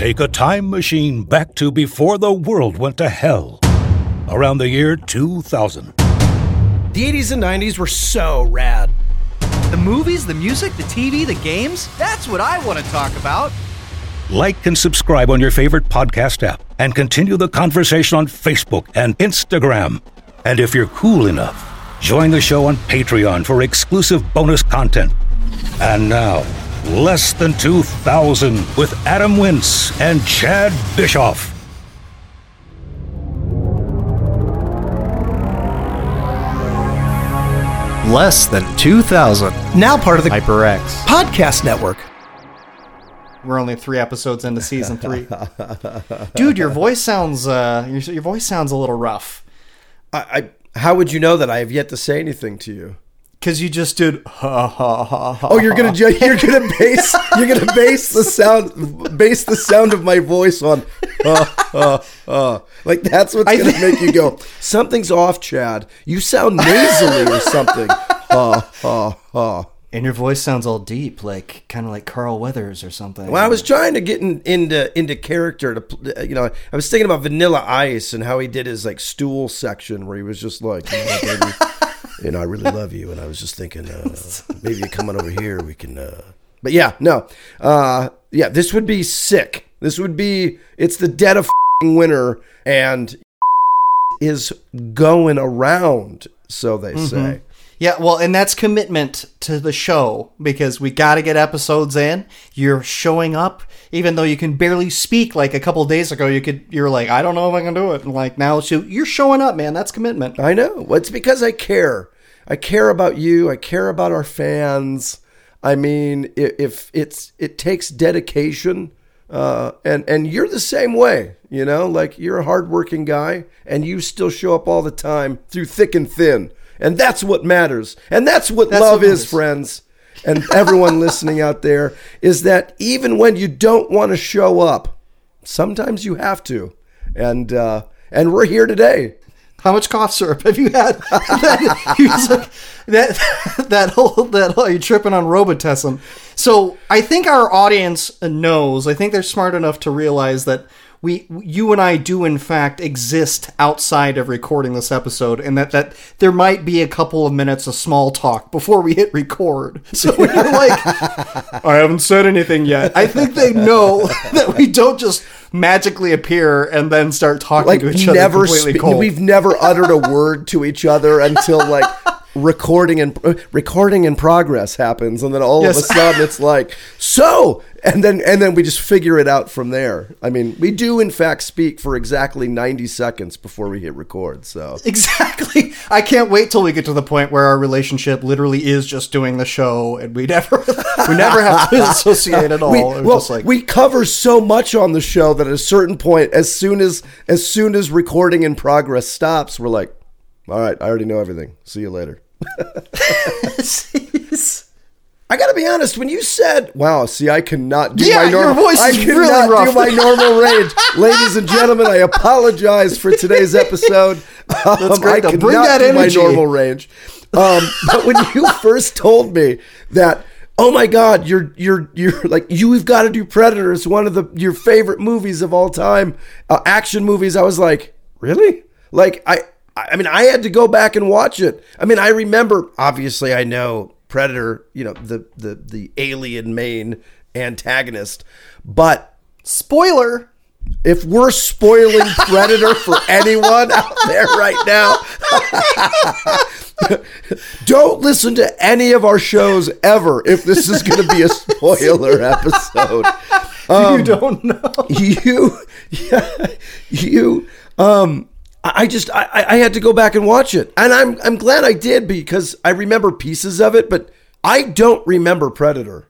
Take a time machine back to before the world went to hell. Around the year 2000. The 80s and 90s were so rad. The movies, the music, the TV, the games that's what I want to talk about. Like and subscribe on your favorite podcast app and continue the conversation on Facebook and Instagram. And if you're cool enough, join the show on Patreon for exclusive bonus content. And now, Less Than 2000 with Adam Wince and Chad Bischoff. Less than 2,000. Now part of the HyperX. podcast network. We're only three episodes into season three. Dude, your voice sounds uh, your, your voice sounds a little rough. I, I how would you know that I have yet to say anything to you? Cause you just did ha ha ha ha. Oh, you're gonna ju- you're gonna base you're gonna base the sound base the sound of my voice on uh, uh, uh. like that's what's gonna make you go something's off, Chad. You sound nasally or something. Uh, uh, uh. and your voice sounds all deep, like kind of like Carl Weathers or something. Well, I was trying to get in, into into character to you know I was thinking about Vanilla Ice and how he did his like stool section where he was just like you know, baby, you know I really love you and I was just thinking uh, maybe you come on over here we can uh but yeah no uh yeah this would be sick. This would be it's the dead of f***ing winter and is going around so they say Yeah, well, and that's commitment to the show because we got to get episodes in. You're showing up, even though you can barely speak. Like a couple days ago, you could you're like, I don't know if I can do it. And like now, so you're showing up, man. That's commitment. I know. It's because I care. I care about you. I care about our fans. I mean, if it's it takes dedication, uh, and and you're the same way. You know, like you're a hardworking guy, and you still show up all the time through thick and thin, and that's what matters. And that's what That's love what is, friends. And everyone listening out there is that even when you don't want to show up, sometimes you have to. And uh, and we're here today. How much cough syrup have you had? that, he was like, that that whole that whole, you're tripping on Robitussin. So I think our audience knows. I think they're smart enough to realize that we, you and I, do in fact exist outside of recording this episode, and that that there might be a couple of minutes of small talk before we hit record. So when you're like, I haven't said anything yet. I think they know that we don't just magically appear and then start talking like to each other never completely spe- cold. we've never uttered a word to each other until like recording and uh, recording in progress happens and then all of a sudden it's like so and then and then we just figure it out from there i mean we do in fact speak for exactly 90 seconds before we hit record so Exactly. I can't wait till we get to the point where our relationship literally is just doing the show, and we never, we never have to associate at all. we, well, just like, we cover so much on the show that at a certain point as soon as as soon as recording in progress stops we're like all right i already know everything see you later I gotta be honest. When you said, "Wow," see, I cannot do Yeah, my your normal. voice I cannot really rough. do my normal range, ladies and gentlemen. I apologize for today's episode. That's great, I. Bring that energy. my normal range. Um, but when you first told me that, oh my God, you're you're you're like you've got to do Predator. It's one of the your favorite movies of all time, uh, action movies. I was like, really? Like I. I mean, I had to go back and watch it. I mean, I remember. Obviously, I know Predator. You know, the the the alien main antagonist. But spoiler. if we're spoiling Predator for anyone out there right now, don't listen to any of our shows ever if this is going to be a spoiler episode. you don't know. You, yeah, you, um, I just I, I- I had to go back and watch it, and I'm I'm glad I did because I remember pieces of it, but I don't remember Predator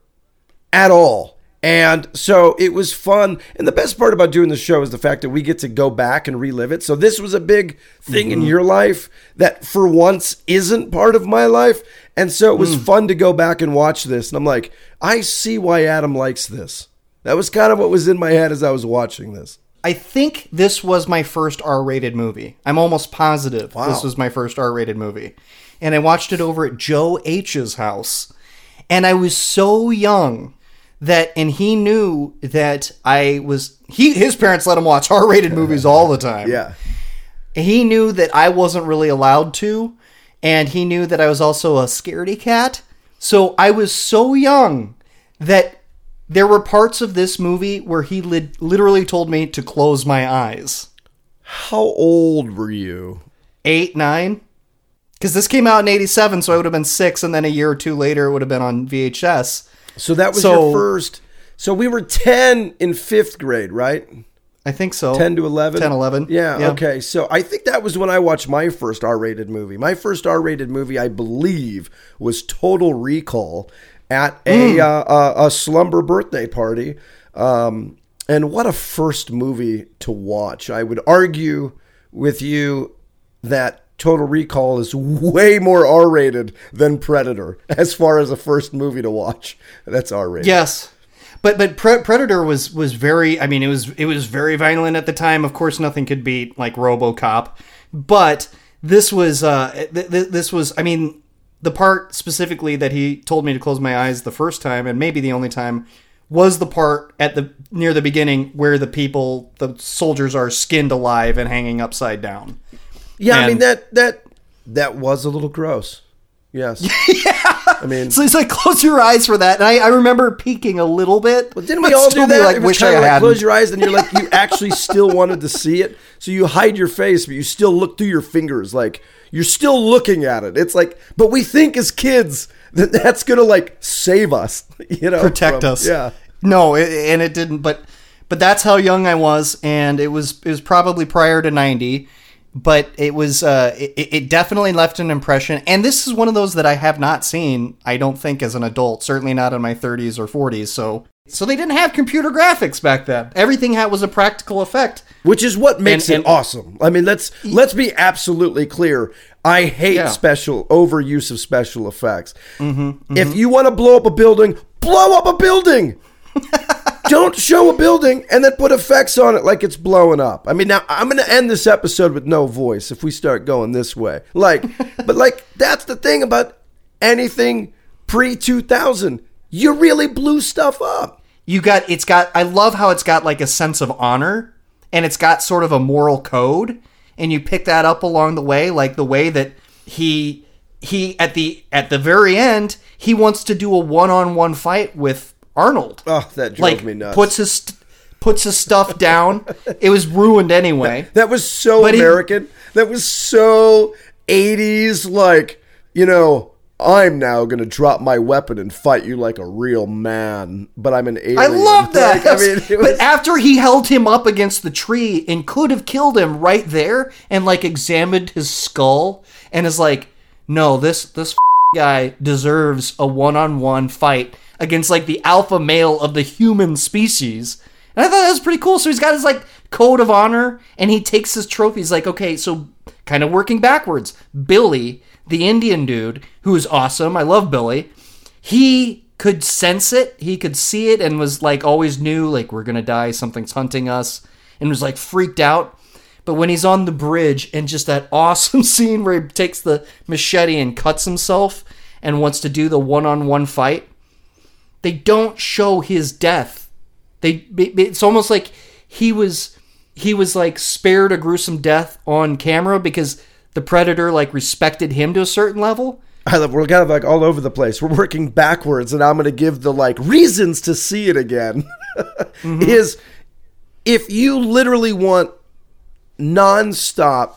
at all. And so it was fun. And the best part about doing the show is the fact that we get to go back and relive it. So this was a big thing in mm-hmm. your life that for once isn't part of my life. And so it was mm. fun to go back and watch this. And I'm like, I see why Adam likes this. That was kind of what was in my head as I was watching this. I think this was my first R-rated movie. I'm almost positive this was my first R-rated movie, and I watched it over at Joe H's house, and I was so young that and he knew that I was he his parents let him watch R-rated movies all the time. Yeah. He knew that I wasn't really allowed to and he knew that I was also a scaredy cat. So I was so young that there were parts of this movie where he lit literally told me to close my eyes. How old were you? Eight, nine? Because this came out in 87, so I would have been six, and then a year or two later, it would have been on VHS. So that was So- your first. So we were 10 in fifth grade, right? I think so. 10 to 11? 10, 11. Yeah, Yeah. okay. So I think that was when I watched my first R rated movie. My first R rated movie, I believe, was Total Recall at a, uh, a, a slumber birthday party. Um, and what a first movie to watch. I would argue with you that Total Recall is way more R rated than Predator as far as a first movie to watch. That's R rated. Yes. But but Pre- Predator was was very I mean it was it was very violent at the time. Of course nothing could beat like RoboCop. But this was uh th- th- this was I mean the part specifically that he told me to close my eyes the first time and maybe the only time was the part at the near the beginning where the people the soldiers are skinned alive and hanging upside down. Yeah, I mean that that that was a little gross. Yes. yeah. I mean, So he's like, close your eyes for that. And I, I remember peeking a little bit. But didn't we all do that? Like, wish I like had. close your eyes, and you're like you actually still wanted to see it, so you hide your face, but you still look through your fingers, like you're still looking at it. It's like, but we think as kids that that's gonna like save us, you know, protect from- us. Yeah. No, it, and it didn't. But but that's how young I was, and it was it was probably prior to ninety. But it was uh, it, it definitely left an impression. And this is one of those that I have not seen. I don't think as an adult. Certainly not in my thirties or forties. So so they didn't have computer graphics back then. Everything had was a practical effect. Which is what makes And- it awesome. I mean, let's let's be absolutely clear. I hate Yeah. special overuse of special effects. Mm-hmm, If you want to blow up a building, blow up a building. Don't show a building and then put effects on it like it's blowing up. I mean, now I'm going to end this episode with no voice if we start going this way. Like, but like that's the thing about anything pre 2000. You really blew stuff up. You got it's got i love how it's got like a sense of honor and it's got sort of a moral code and you pick that up along the way like the way that he he at the at the very end he wants to do a one-on-one fight with arnold Oh, that drove like me nuts. puts his st- puts his stuff down it was ruined anyway That was so But he- American. that was so 80s, like, you know, I'm now to drop my weapon and fight you like a real man, but I'm an alien. I love that. I mean, was, but after he held him up against the tree and could have killed him right there and like examined his skull and is like, no, this this guy deserves a one-on-one fight against like the alpha male of the human species. And I thought that was pretty cool. So he's got his like code of honor and he takes his trophies like, okay, so kind of working backwards. Billy, the Indian dude, who is awesome. I love Billy he could sense it he could see it and was like always knew like we're gonna die something's hunting us and was like freaked out but when he's on the bridge and just that awesome scene where he takes the machete and cuts himself and wants to do the one-on-one fight they don't show his death they it's almost like he was he was like spared a gruesome death on camera because the predator like respected him to a certain level I love, we're kind of like all over the place. We're working backwards, and I'm going to give the like reasons to see it again. Mm-hmm. Is if you literally want nonstop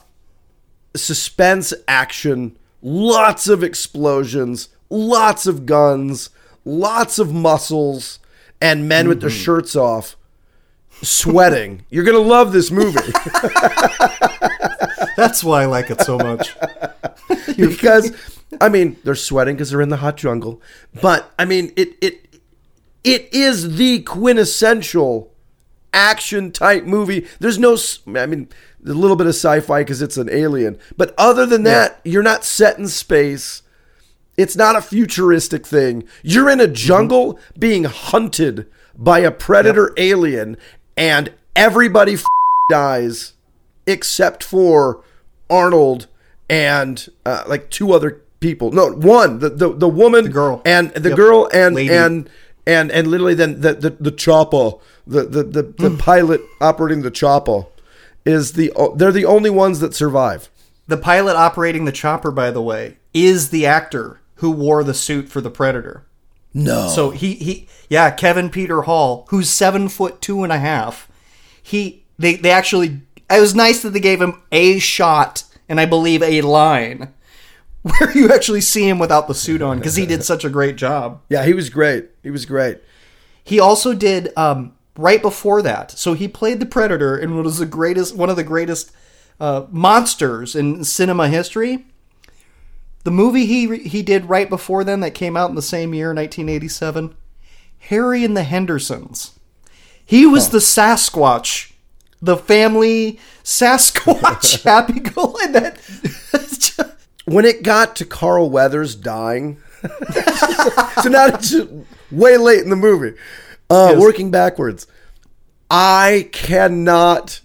suspense action, lots of explosions, lots of guns, lots of muscles, and men with their mm-hmm. shirts off, sweating, you're going to love this movie. that's why i like it so much because I mean they're sweating because they're in the hot jungle, but I mean it it it is the quintessential action type movie. There's no, I mean, a little bit of sci-fi because it's an alien, but other than that, you're not set in space. It's not a futuristic thing. You're in a mm-hmm. jungle being hunted by a predator alien, and everybody f- dies except for Arnold and uh, like two other people. No, one the the, the woman, girl. and the Yep. girl and Lady. and and and literally then the the, the chopper, the the the, the Hmm. pilot operating the chopper, is the they're the only ones that survive. The pilot operating the chopper, by the way, is the actor who wore the suit for the Predator. No, So he he yeah, Kevin Peter Hall, who's seven foot two and a half. He they they actually it was nice that they gave him a shot and I believe a line where you actually see him without the suit on because he did such a great job. yeah, he was great. He was great. He also did um, right before that. So he played the Predator in what was the greatest, one of the greatest uh, monsters in cinema history. The movie he he did right before then that came out in the same year, 1987, Harry and the Hendersons. He was the Sasquatch, the family Sasquatch happy go and that. when it got to Carl Weathers dying, so now it's way late in the movie, uh, Yes. working backwards, I cannot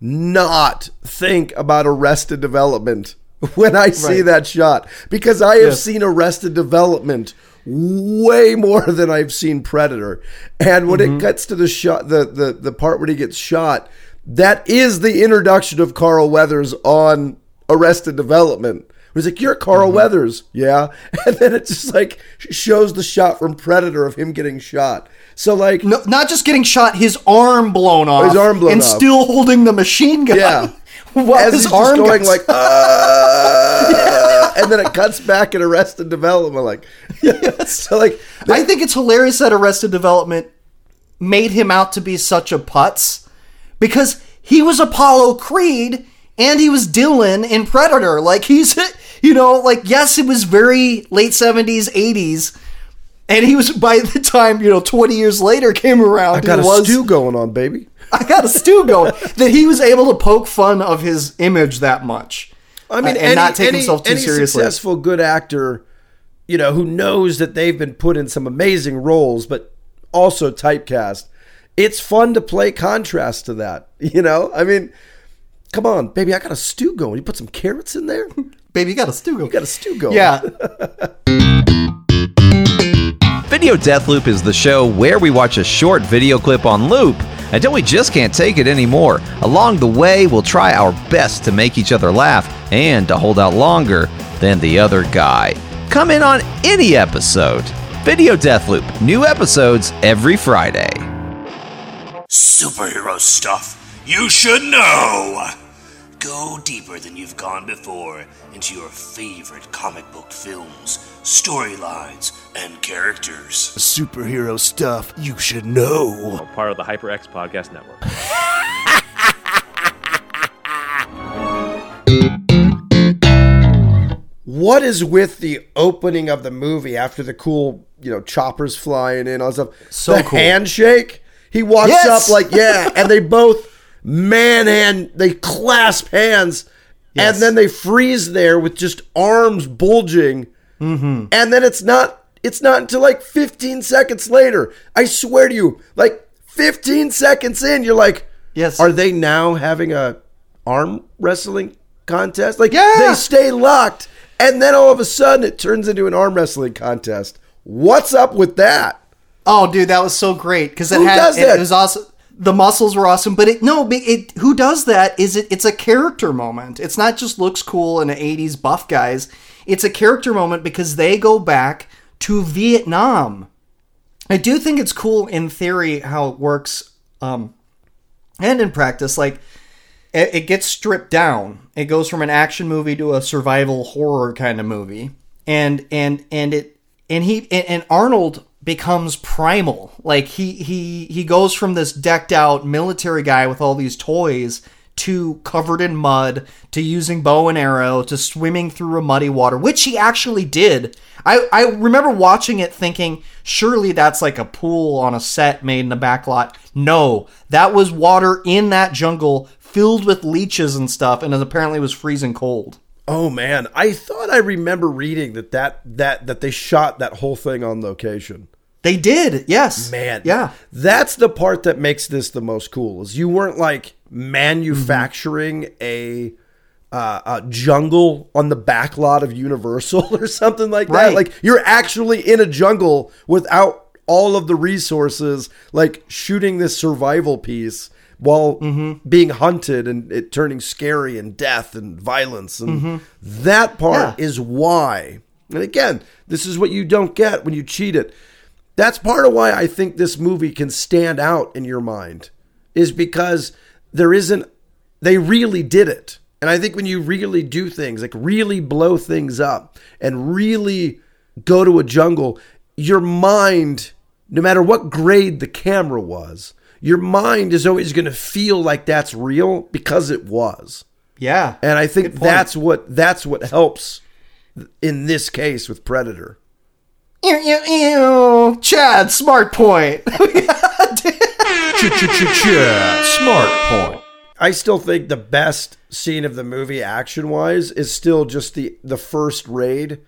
not think about Arrested Development when I see Right. that shot because I have Yes. seen Arrested Development way more than I've seen Predator. And when Mm-hmm. it gets to the shot, the, the the part where he gets shot, that is the introduction of Carl Weathers on Arrested Development. He's like, "You're Carl Mm-hmm. Weathers, yeah," and then it just like shows the shot from Predator of him getting shot. So like, No, not just getting shot, his arm blown off. His arm blown and off. still holding the machine gun. Yeah. While as his he's arm going like, "Ah," and then it cuts back at Arrested Development, like, so like, I think it's hilarious that Arrested Development made him out to be such a putz because he was Apollo Creed and he was Dillon in Predator. Like he's, you know, like yes, it was very late seventies, eighties, and he was by the time you know twenty years later came around. I got a was, stew going on, baby. I got a stew going. that he was able to poke fun of his image that much. I mean, uh, and any, not take any, himself too any seriously. successful good actor, you know, who knows that they've been put in some amazing roles, but also typecast. It's fun to play contrast to that. You know, I mean, come on, baby, I got a stew going. You put some carrots in there. Baby, you got a stew going. You got a stew going. Yeah. Video Death Loop is the show where we watch a short video clip on loop until we just can't take it anymore. Along the way, we'll try our best to make each other laugh and to hold out longer than the other guy. Come in on any episode. Video Death Loop, new episodes every Friday. Superhero stuff you should know. Go deeper than you've gone before into your favorite comic book films, storylines, and characters. Superhero stuff you should know. part of the HyperX Podcast Network. What is with the opening of the movie after the cool, you know, choppers flying in, all that stuff? So the cool. handshake. He walks Yes! up like, yeah, and they both man hand, they clasp hands, Yes. and then they freeze there with just arms bulging, Mm-hmm. and then it's not, it's not until like 15 seconds later. I swear to you, like 15 seconds in, you're like, Yes. are they now having a arm wrestling contest? Like, Yeah. they stay locked, and then all of a sudden it turns into an arm wrestling contest. What's up with that? Oh, dude, that was so great because it Who had does it, that? it was awesome. The muscles were awesome, but it no, it who does that is it? It's a character moment. It's not just looks cool and '80s buff guys. It's a character moment because they go back to Vietnam. I do think it's cool in theory how it works, um, and in practice. Like it, it gets stripped down. It goes from an action movie to a survival horror kind of movie, and and and it and he and, and Arnold becomes primal. Like he he he goes from this decked out military guy with all these toys to covered in mud to using bow and arrow to swimming through a muddy water, which he actually did. I, I remember watching it thinking, surely that's like a pool on a set made in a backlot. No, that was water in that jungle filled with leeches and stuff, and it apparently was freezing cold. Oh man, I thought I remember reading that that that that they shot that whole thing on location. They did, yes. Man, Yeah. that's the part that makes this the most cool. Is you weren't like manufacturing a uh, a jungle on the back lot of Universal or something like that. Like you're actually in a jungle without all of the resources, like shooting this survival piece while being hunted and it turning scary and death and violence. And that part Yeah. is why. And again, this is what you don't get when you cheat it. That's part of why I think this movie can stand out in your mind, is because there isn't, they really did it. And I think when you really do things, like really blow things up and really go to a jungle, your mind, no matter what grade the camera was, your mind is always going to feel like that's real because it was. Yeah. And I think that's what that's what helps in this case with Predator. Ew, ew, ew. Chad, smart point. Smart point. I still think the best scene of the movie action wise is still just the the first raid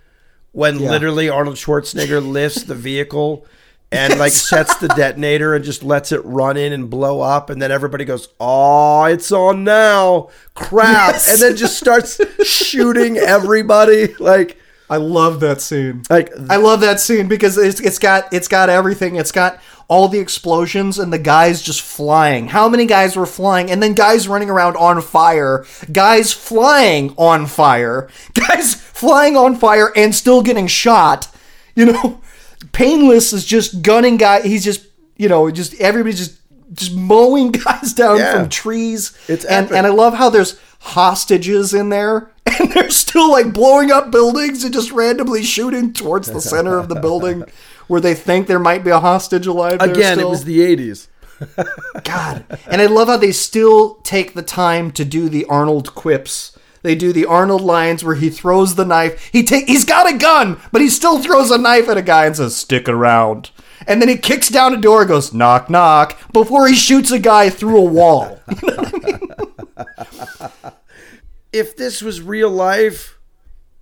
when literally Arnold Schwarzenegger lifts the vehicle and like sets the detonator and just lets it run in and blow up and then everybody goes, "Oh, it's on now." Crap. Yes. And then just starts shooting everybody like I love that scene. like I love that scene because it's it's got it's got everything. It's got all the explosions and the guys just flying. How many guys were flying? And then guys running around on fire. Guys flying on fire. Guys flying on fire and still getting shot. You know, Painless is just gunning guy. He's just you know just everybody just just mowing guys down Yeah. from trees. It's and epic. and I love how there's hostages in there and they're still like blowing up buildings and just randomly shooting towards the center of the building where they think there might be a hostage alive again, it was the 80s. God. And I love how they still take the time to do the Arnold quips. They do the Arnold lines where he throws the knife. He take he's got a gun, but he still throws a knife at a guy and says, "Stick around." And then he kicks down a door, goes knock knock, before he shoots a guy through a wall. If this was real life,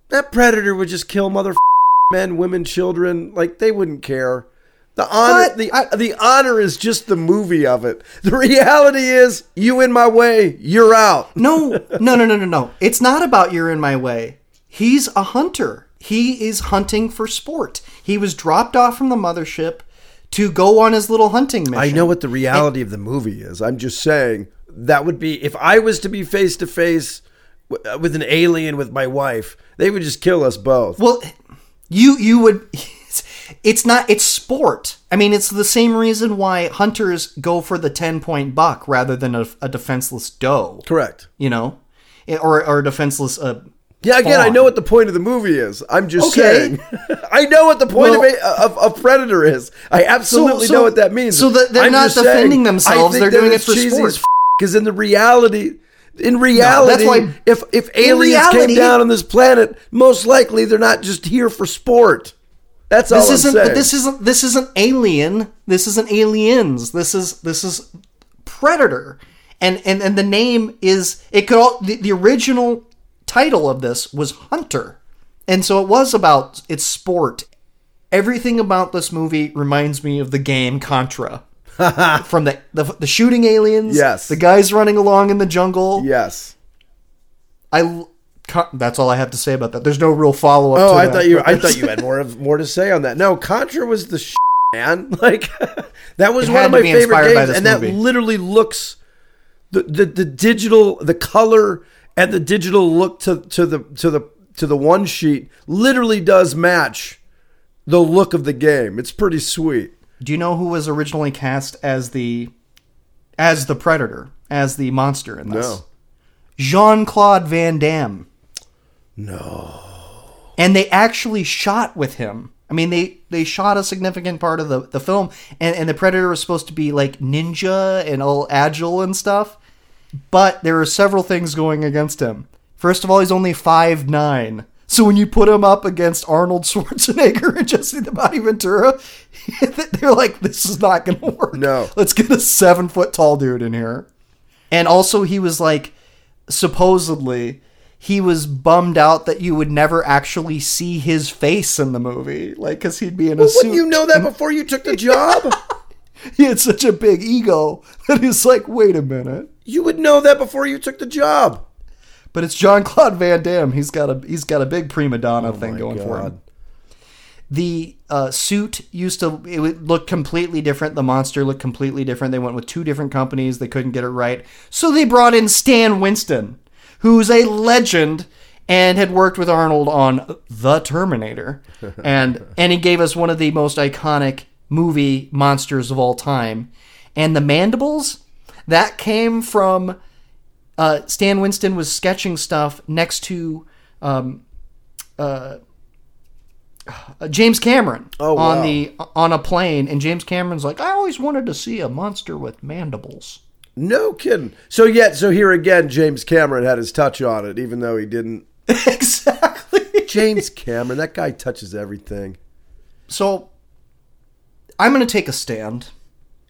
that predator would just kill mother men, women, children. Like they wouldn't care. The honor, What? the the honor is just the movie of it. The reality is, you in my way, you're out. No, no, no, no, no, no. It's not about you're in my way. He's a hunter. He is hunting for sport. He was dropped off from the mothership to go on his little hunting mission. I know what the reality of the movie is. I'm just saying that would be if I was to be face to face with an alien with my wife, they would just kill us both. Well, you you would. It's not. It's sport. I mean, it's the same reason why hunters go for the ten point buck rather than a, a defenseless doe. Correct. You know, or or a defenseless. Uh, Yeah, again, I know what the point of the movie is. I'm just Okay. saying. I know what the point Well- of, a, of of Predator is. I absolutely so- know what that means. so that they're I'm not just saying, defending themselves, they're doing it for sport. Because in the reality, in reality, why- if if aliens reality- came down on this planet, most likely they're not just here for sport. That's all this I'm isn't. saying. This isn't. This isn't Alien. This isn't Aliens. This is this is Predator. And and and the name is. It could all. The, the original title of this was Hunter, and so it was about its sport. Everything about this movie reminds me of the game Contra. From the, the the shooting aliens, Yes. the guys running along in the jungle. yes. I. That's all I have to say about that. There's no real follow up. Oh, to I that, thought you. I thought you had more of more to say on that. No, Contra was the sh- man. Like that was It one of my favorite games, and that literally looks the, the the digital, the color, and the digital look to to the to the to the one sheet literally does match the look of the game. It's pretty sweet. Do you know who was originally cast as the as the predator, as the monster in this? No. Jean Claude Van Damme. No. And they actually shot with him. I mean, they they shot a significant part of the, the film, and, and the predator was supposed to be like ninja and all agile and stuff. But there are several things going against him. First of all, he's only five nine. So when you put him up against Arnold Schwarzenegger and Jesse the Body Ventura, they're like, this is not going to work. No. Let's get a seven foot tall dude in here. And also, he was like, supposedly, he was bummed out that you would never actually see his face in the movie. Like, because he'd be in a Well, suit. wouldn't you know that before you took the job? He had such a big ego that he's like, wait a minute. you would know that before you took the job. But it's John Claude Van Damme. He's got a he's got a big prima donna thing going for him. the uh, suit used to it would look completely different. The monster looked completely different. They went with two different companies. They couldn't get it right, so they brought in Stan Winston, who's a legend and had worked with Arnold on The Terminator, and and he gave us one of the most iconic movie monsters of all time, and the mandibles that came from uh, Stan Winston was sketching stuff next to um, uh, uh, James Cameron Oh, on the on a plane, and James Cameron's like, I always wanted to see a monster with mandibles. No kidding. So yet, so here again, James Cameron had his touch on it, even though he didn't. exactly. James Cameron, that guy touches everything. So I'm going to take a stand.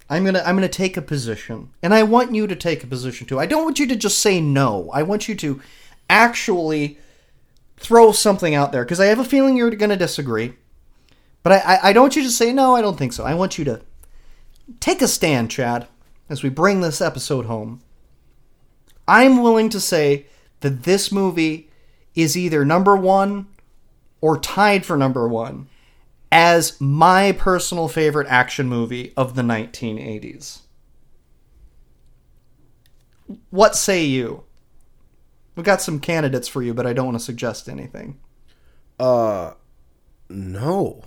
I'm to I'm to take a position, and I want you to take a position too. I don't want you to just say no. I want you to actually throw something out there because I have a feeling you're to disagree. But I, I, I don't want you to say no. I don't think so. I want you to take a stand, Chad, as we bring this episode home. I'm willing to say that this movie is either number one or tied for number one as my personal favorite action movie of the 1980s. What say you? We've got some candidates for you, but I don't want to suggest anything. Uh, No.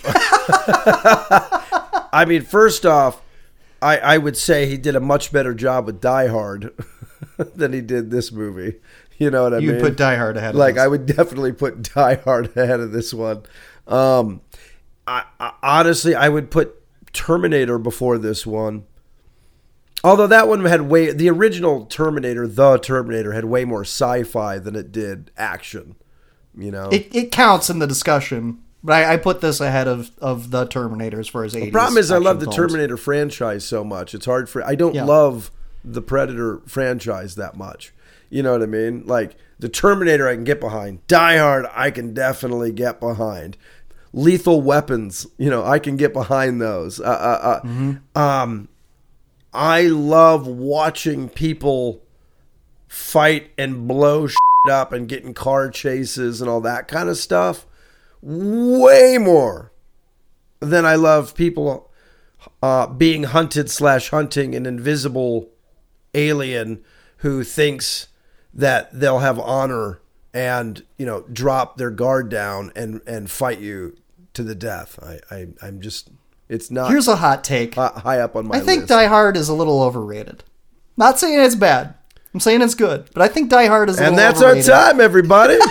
I mean, first off, I, I would say he did a much better job with Die Hard than he did this movie. You know what I mean? You'd put Die Hard ahead of like. I would definitely put Die Hard ahead of this one. Um, I, I, honestly, I would put Terminator before this one. Although that one had way the original Terminator, the Terminator, had way more sci-fi than it did action. You know, It, it counts in the discussion, but I, I put this ahead of, of the Terminator as far as 80s. The problem is, I love the films. Terminator franchise so much. It's hard for I don't Yeah. love the Predator franchise that much. You know what I mean? Like the Terminator, I can get behind. Die Hard, I can definitely get behind. Lethal Weapons, you know, I can get behind those. Uh, uh, uh, Um, I love watching people fight and blow shit up and getting car chases and all that kind of stuff. Way more than I love people uh, being hunted slash hunting an invisible alien who thinks that they'll have honor and you know drop their guard down and and fight you to the death. I, I I'm just it's not Here's a hot take. hi- high up on my I think list. Die Hard is a little overrated. Not saying it's bad. I'm saying it's good, but I think Die Hard is a and that's our time, everybody.